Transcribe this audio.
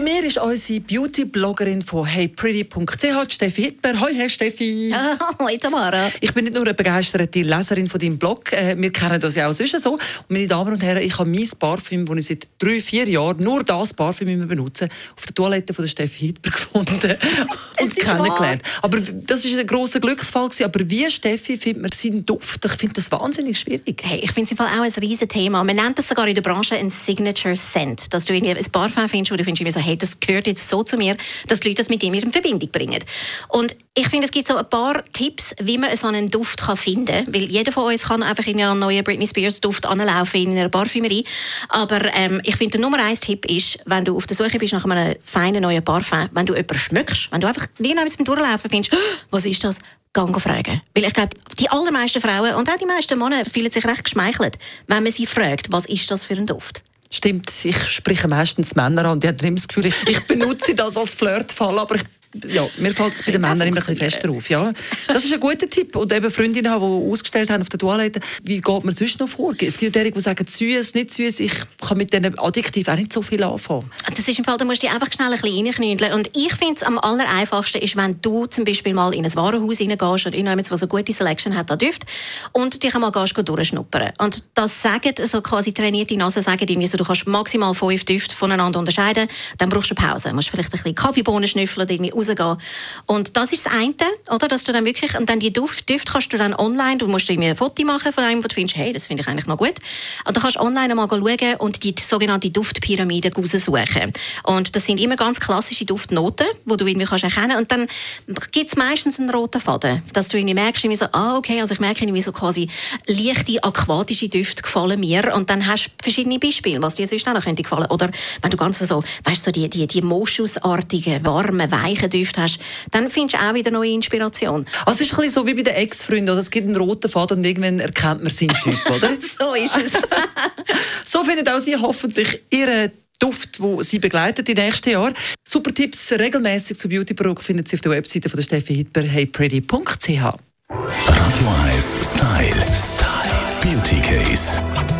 Bei mir ist unsere Beauty-Bloggerin von heypretty.ch, Steffi Hitler. Hoi, Herr Steffi. Hoi Tamara. Ich bin nicht nur eine begeisterte Leserin von deinem Blog, äh, wir kennen das ja auch sonst so. Und meine Damen und Herren, ich habe mein Parfüm, das ich seit drei, vier Jahren nur das Parfüm immer benutze, auf der Toilette von der Steffi Hitler gefunden und kennengelernt. Aber das ist ein grosser Glücksfall gewesen. Aber wie, Steffi, findet man seinen Duft? Ich finde das wahnsinnig schwierig. Hey, ich finde es im Fall auch ein riesen Thema. Man nennt das sogar in der Branche ein Signature Scent, dass du irgendwie ein Parfüm findest, wo du findest, so, hey, das gehört jetzt so zu mir, dass die Leute das mit ihm in Verbindung bringen. Und ich finde, es gibt so ein paar Tipps, wie man so einen Duft kann finden kann. Weil jeder von uns kann einfach in einen neuen Britney Spears Duft anlaufen in einer Parfümerie. Aber ähm, ich finde, der Nummer eins Tipp ist, wenn du auf der Suche bist nach einem feinen neuen Parfum, wenn du jemanden schmückst, wenn du einfach nirgends beim Durchlaufen findest, was ist das? Gang fragen. Weil ich glaube, die allermeisten Frauen und auch die meisten Männer fühlen sich recht geschmeichelt, wenn man sie fragt, was ist das für ein Duft? Stimmt, ich spreche meistens Männer an, die haben immer das Gefühl, ich, benutze das als Flirtfall, aber ich ja, mir fällt es bei den Männern immer ein bisschen fester auf. Ja. Das ist ein guter Tipp. Und eben Freundinnen haben, die ausgestellt haben auf der Toilette, wie geht man sonst noch vor? Es gibt ja die sagen, süß, nicht süß. Ich kann mit diesen Adjektiven auch nicht so viel anfangen. Das ist im Fall, da musst du dich einfach schnell ein bisschen reinknüdeln. Und ich finde es am aller einfachsten, ist, wenn du zum Beispiel mal in ein Warenhaus reingehst oder in jemand, was eine gute Selection hat an Düft und dich einmal gehst, durchschnuppern. Und das sagen, so quasi trainierte Nase sagen irgendwie so, du kannst maximal fünf Düfte voneinander unterscheiden, dann brauchst du eine Pause. Du musst vielleicht ein bisschen Kaffeebohnen schnüffeln oder irgendwie rausgehen. Und das ist das eine, oder? Dass du dann wirklich, und dann die Duft, Düfte kannst du dann online, du musst irgendwie ein Foto machen von einem, wo du findest, hey, das finde ich eigentlich noch gut. Und dann kannst du online mal schauen und die sogenannte Duftpyramide raussuchen. Und das sind immer ganz klassische Duftnoten, die du irgendwie kannst erkennen Und dann gibt es meistens einen roten Faden, dass du irgendwie merkst, irgendwie so, ah, okay, also ich merke irgendwie so quasi leichte aquatische Düfte gefallen mir. Und dann hast du verschiedene Beispiele, was dir sonst auch noch könnte. Oder wenn du ganz so, weißt du, so die, die, die Moschusartigen, warmen, weichen Düfte hast, dann findest du auch wieder neue Inspiration. Also es ist ein bisschen so wie bei den Ex-Freunden, es gibt einen roten Faden und irgendwann erkennt man seinen Typ, oder? so ist es. so findet auch Sie hoffentlich Ihren Duft, wo Sie begleitet die nächsten Jahre. Super Tipps regelmäßig zu Beauty-Produkten finden Sie auf der Webseite von der Steffi Hitler heypretty.ch. Radio 1 Style. Style. Beauty Case.